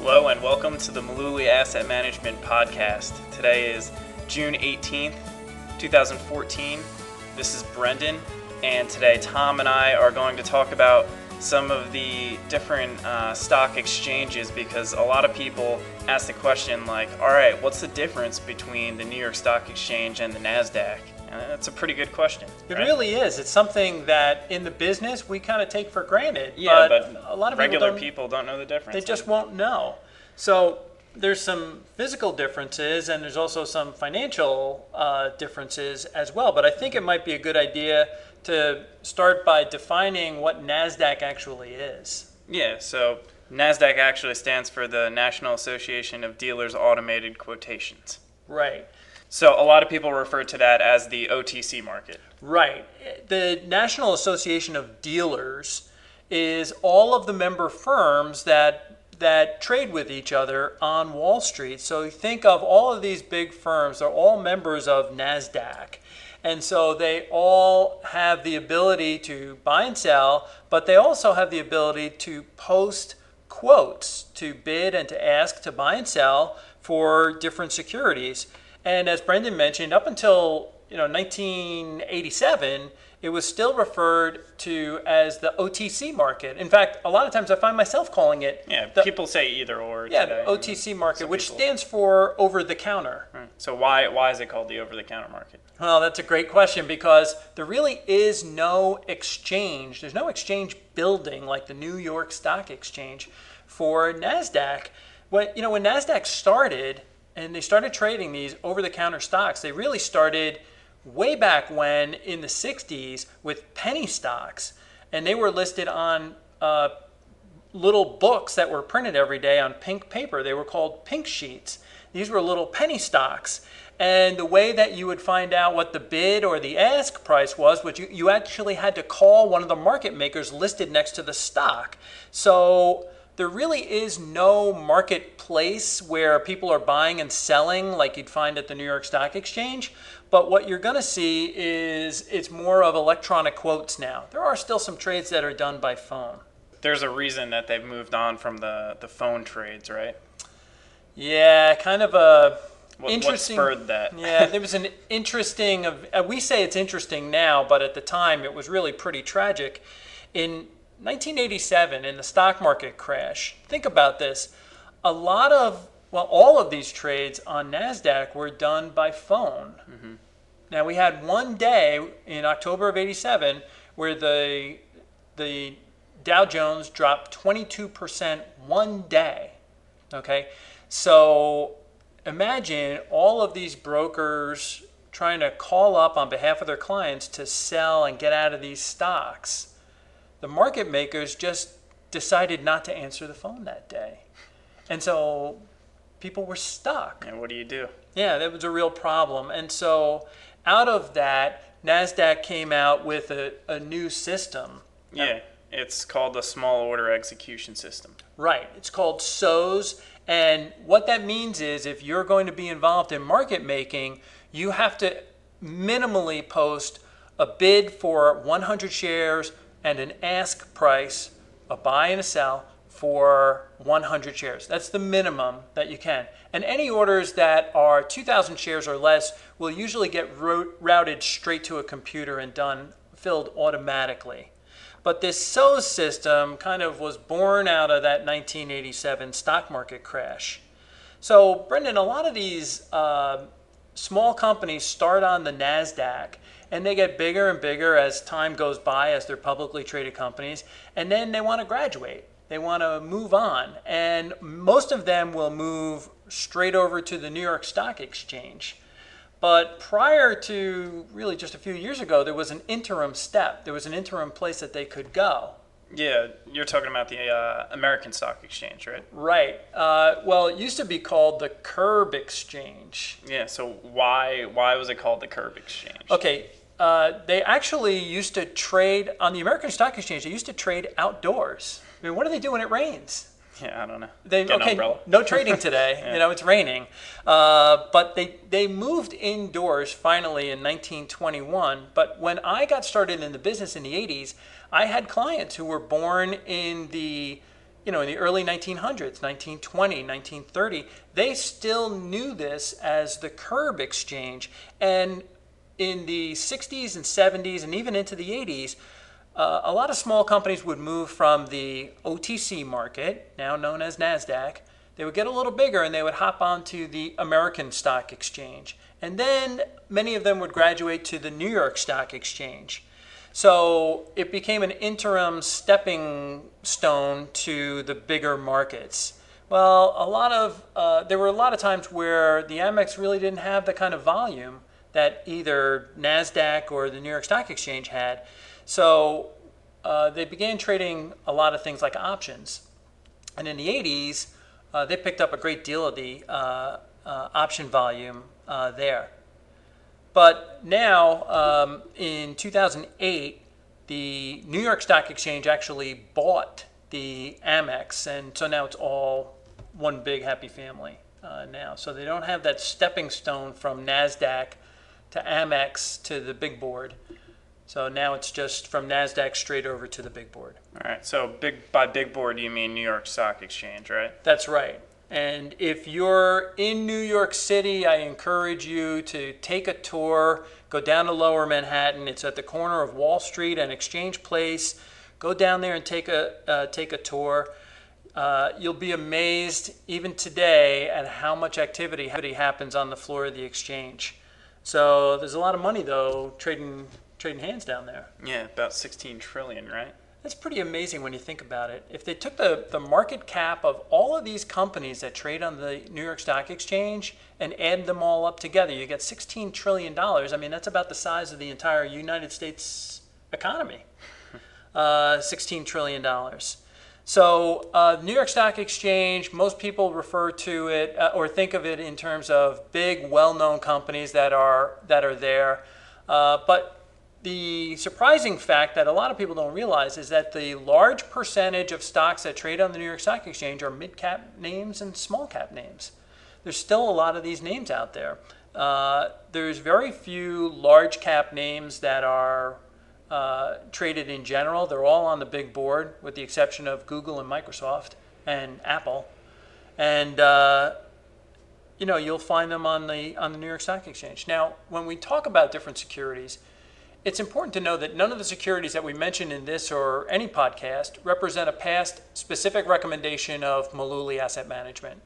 Hello and welcome to the Mullooly Asset Management Podcast. Today is June 18th, 2014. This is Brendan, and today Tom and I are going to talk about some of the different uh, stock exchanges because a lot of people ask the question, like, all right, what's the difference between the New York Stock Exchange and the NASDAQ? That's a pretty good question. It right? really is. It's something that in the business we kind of take for granted. Yeah, but, a lot of regular people, people don't know the difference. they just won't know. So there's some physical differences and there's also some financial uh, differences as well. But I think it might be a good idea to start by defining what NASDAQ actually is. Yeah, so NASDAQ actually stands for the National Association of Dealers Automated Quotations. Right. So a lot of people refer to that as the OTC market. Right. The National Association of Dealers is all of the member firms that that trade with each other on Wall Street. So think of all of these big firms, they're all members of NASDAQ. And so they all have the ability to buy and sell, but they also have the ability to post quotes to bid and to ask to buy and sell for different securities. And as Brendan mentioned, up until you know 1987, it was still referred to as the OTC market. In fact, a lot of times I find myself calling it Yeah, the, people say either or. yeah, today. the OTC market, which people- stands for over the counter. Right. So why why is it called the over-the-counter market? Well, that's a great question because there really is no exchange. There's no exchange building like the New York Stock Exchange for Nasdaq. When you know when Nasdaq started and they started trading these over-the-counter stocks, they really started way back when in the 60s with penny stocks, and they were listed on uh, little books that were printed every day on pink paper. They were called pink sheets. These were little penny stocks. And the way that you would find out what the bid or the ask price was, was you, you actually had to call one of the market makers listed next to the stock. So there really is no marketplace where people are buying and selling like you'd find at the New York Stock Exchange. But what you're going to see is it's more of electronic quotes now. There are still some trades that are done by phone. There's a reason that they've moved on from the, the phone trades, right? Yeah, kind of a What, interesting. what spurred that? yeah, there was an interesting. Of uh, we say it's interesting now, but at the time it was really pretty tragic. In 1987, in the stock market crash, think about this. A lot of well, all of these trades on Nasdaq were done by phone. Mm-hmm. Now we had one day in October of '87 where the the Dow Jones dropped 22% one day. Okay, so imagine all of these brokers trying to call up on behalf of their clients to sell and get out of these stocks. The market makers just decided not to answer the phone that day. And so people were stuck. And what do you do? Yeah, that was a real problem. And so out of that, NASDAQ came out with a, a new system. Yeah, it's called the Small Order Execution System. Right. It's called SOS. And what that means is if you're going to be involved in market making, you have to minimally post a bid for 100 shares and an ask price, a buy and a sell for 100 shares. That's the minimum that you can. And any orders that are 2,000 shares or less will usually get ro- routed straight to a computer and done, filled automatically. But this SOS system kind of was born out of that 1987 stock market crash. So, Brendan, a lot of these uh, small companies start on the NASDAQ and they get bigger and bigger as time goes by, as they're publicly traded companies, and then they want to graduate. They want to move on. And most of them will move straight over to the New York Stock Exchange. But prior to really just a few years ago, there was an interim step. There was an interim place that they could go. Yeah, you're talking about the uh, American Stock Exchange, right? Right. Uh, well, it used to be called the Curb Exchange. Yeah. So why why was it called the Curb Exchange? Okay. Uh, they actually used to trade on the American Stock Exchange. They used to trade outdoors. I mean, what do they do when it rains? Yeah, I don't know. They, Get an okay, umbrella. no trading today. You know, it's raining. Uh, but they, they moved indoors finally in 1921. But when I got started in the business in the 80s, I had clients who were born in the you know, in the early 1900s, 1920, 1930, they still knew this as the curb exchange. And in the 60s and 70s and even into the 80s, uh, a lot of small companies would move from the OTC market, now known as NASDAQ, they would get a little bigger and they would hop onto the American Stock Exchange. And then many of them would graduate to the New York Stock Exchange. So it became an interim stepping stone to the bigger markets. Well, a lot of uh, there were a lot of times where the Amex really didn't have the kind of volume that either Nasdaq or the New York Stock Exchange had. So uh, they began trading a lot of things like options. And in the 80s, uh, they picked up a great deal of the uh, uh, option volume uh, there. But now, um, in 2008, the New York Stock Exchange actually bought the Amex, and so now it's all one big happy family uh, now. So they don't have that stepping stone from NASDAQ to Amex to the big board. So now it's just from NASDAQ straight over to the big board. All right. So big by big board, you mean New York Stock Exchange, right? That's right. And if you're in New York City, I encourage you to take a tour, go down to Lower Manhattan. It's at the corner of Wall Street and Exchange Place. Go down there and take a uh, take a tour. Uh, you'll be amazed even today at how much activity happens on the floor of the exchange. So there's a lot of money though trading trading hands down there. Yeah, about 16 trillion, right? That's pretty amazing when you think about it. If they took the, the market cap of all of these companies that trade on the New York Stock Exchange and add them all up together, you get $16 trillion. I mean, that's about the size of the entire United States economy. Uh, $16 trillion. So, uh, New York Stock Exchange, most people refer to it uh, or think of it in terms of big, well known companies that are, that are there. Uh, but the surprising fact that a lot of people don't realize is that the large percentage of stocks that trade on the New York Stock Exchange are mid cap names and small cap names. There's still a lot of these names out there. Uh, there's very few large cap names that are uh, traded in general. They're all on the big board, with the exception of Google and Microsoft and Apple. And uh, you know you'll find them on the on the New York Stock Exchange. Now, when we talk about different securities, it's important to know that none of the securities that we mention in this or any podcast represent a past specific recommendation of Mullooly Asset Management.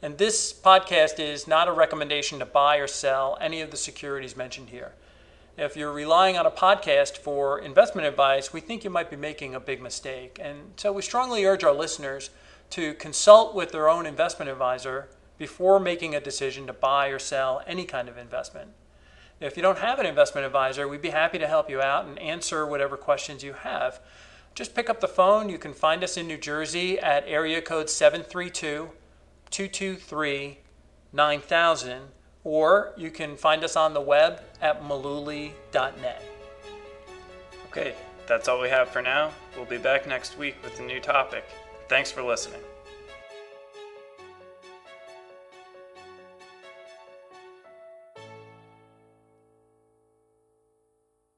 And this podcast is not a recommendation to buy or sell any of the securities mentioned here. If you're relying on a podcast for investment advice, we think you might be making a big mistake. And so we strongly urge our listeners to consult with their own investment advisor before making a decision to buy or sell any kind of investment. If you don't have an investment advisor, we'd be happy to help you out and answer whatever questions you have. Just pick up the phone. You can find us in New Jersey at area code 732 223 9000, or you can find us on the web at mullooly.net. Okay, that's all we have for now. We'll be back next week with a new topic. Thanks for listening.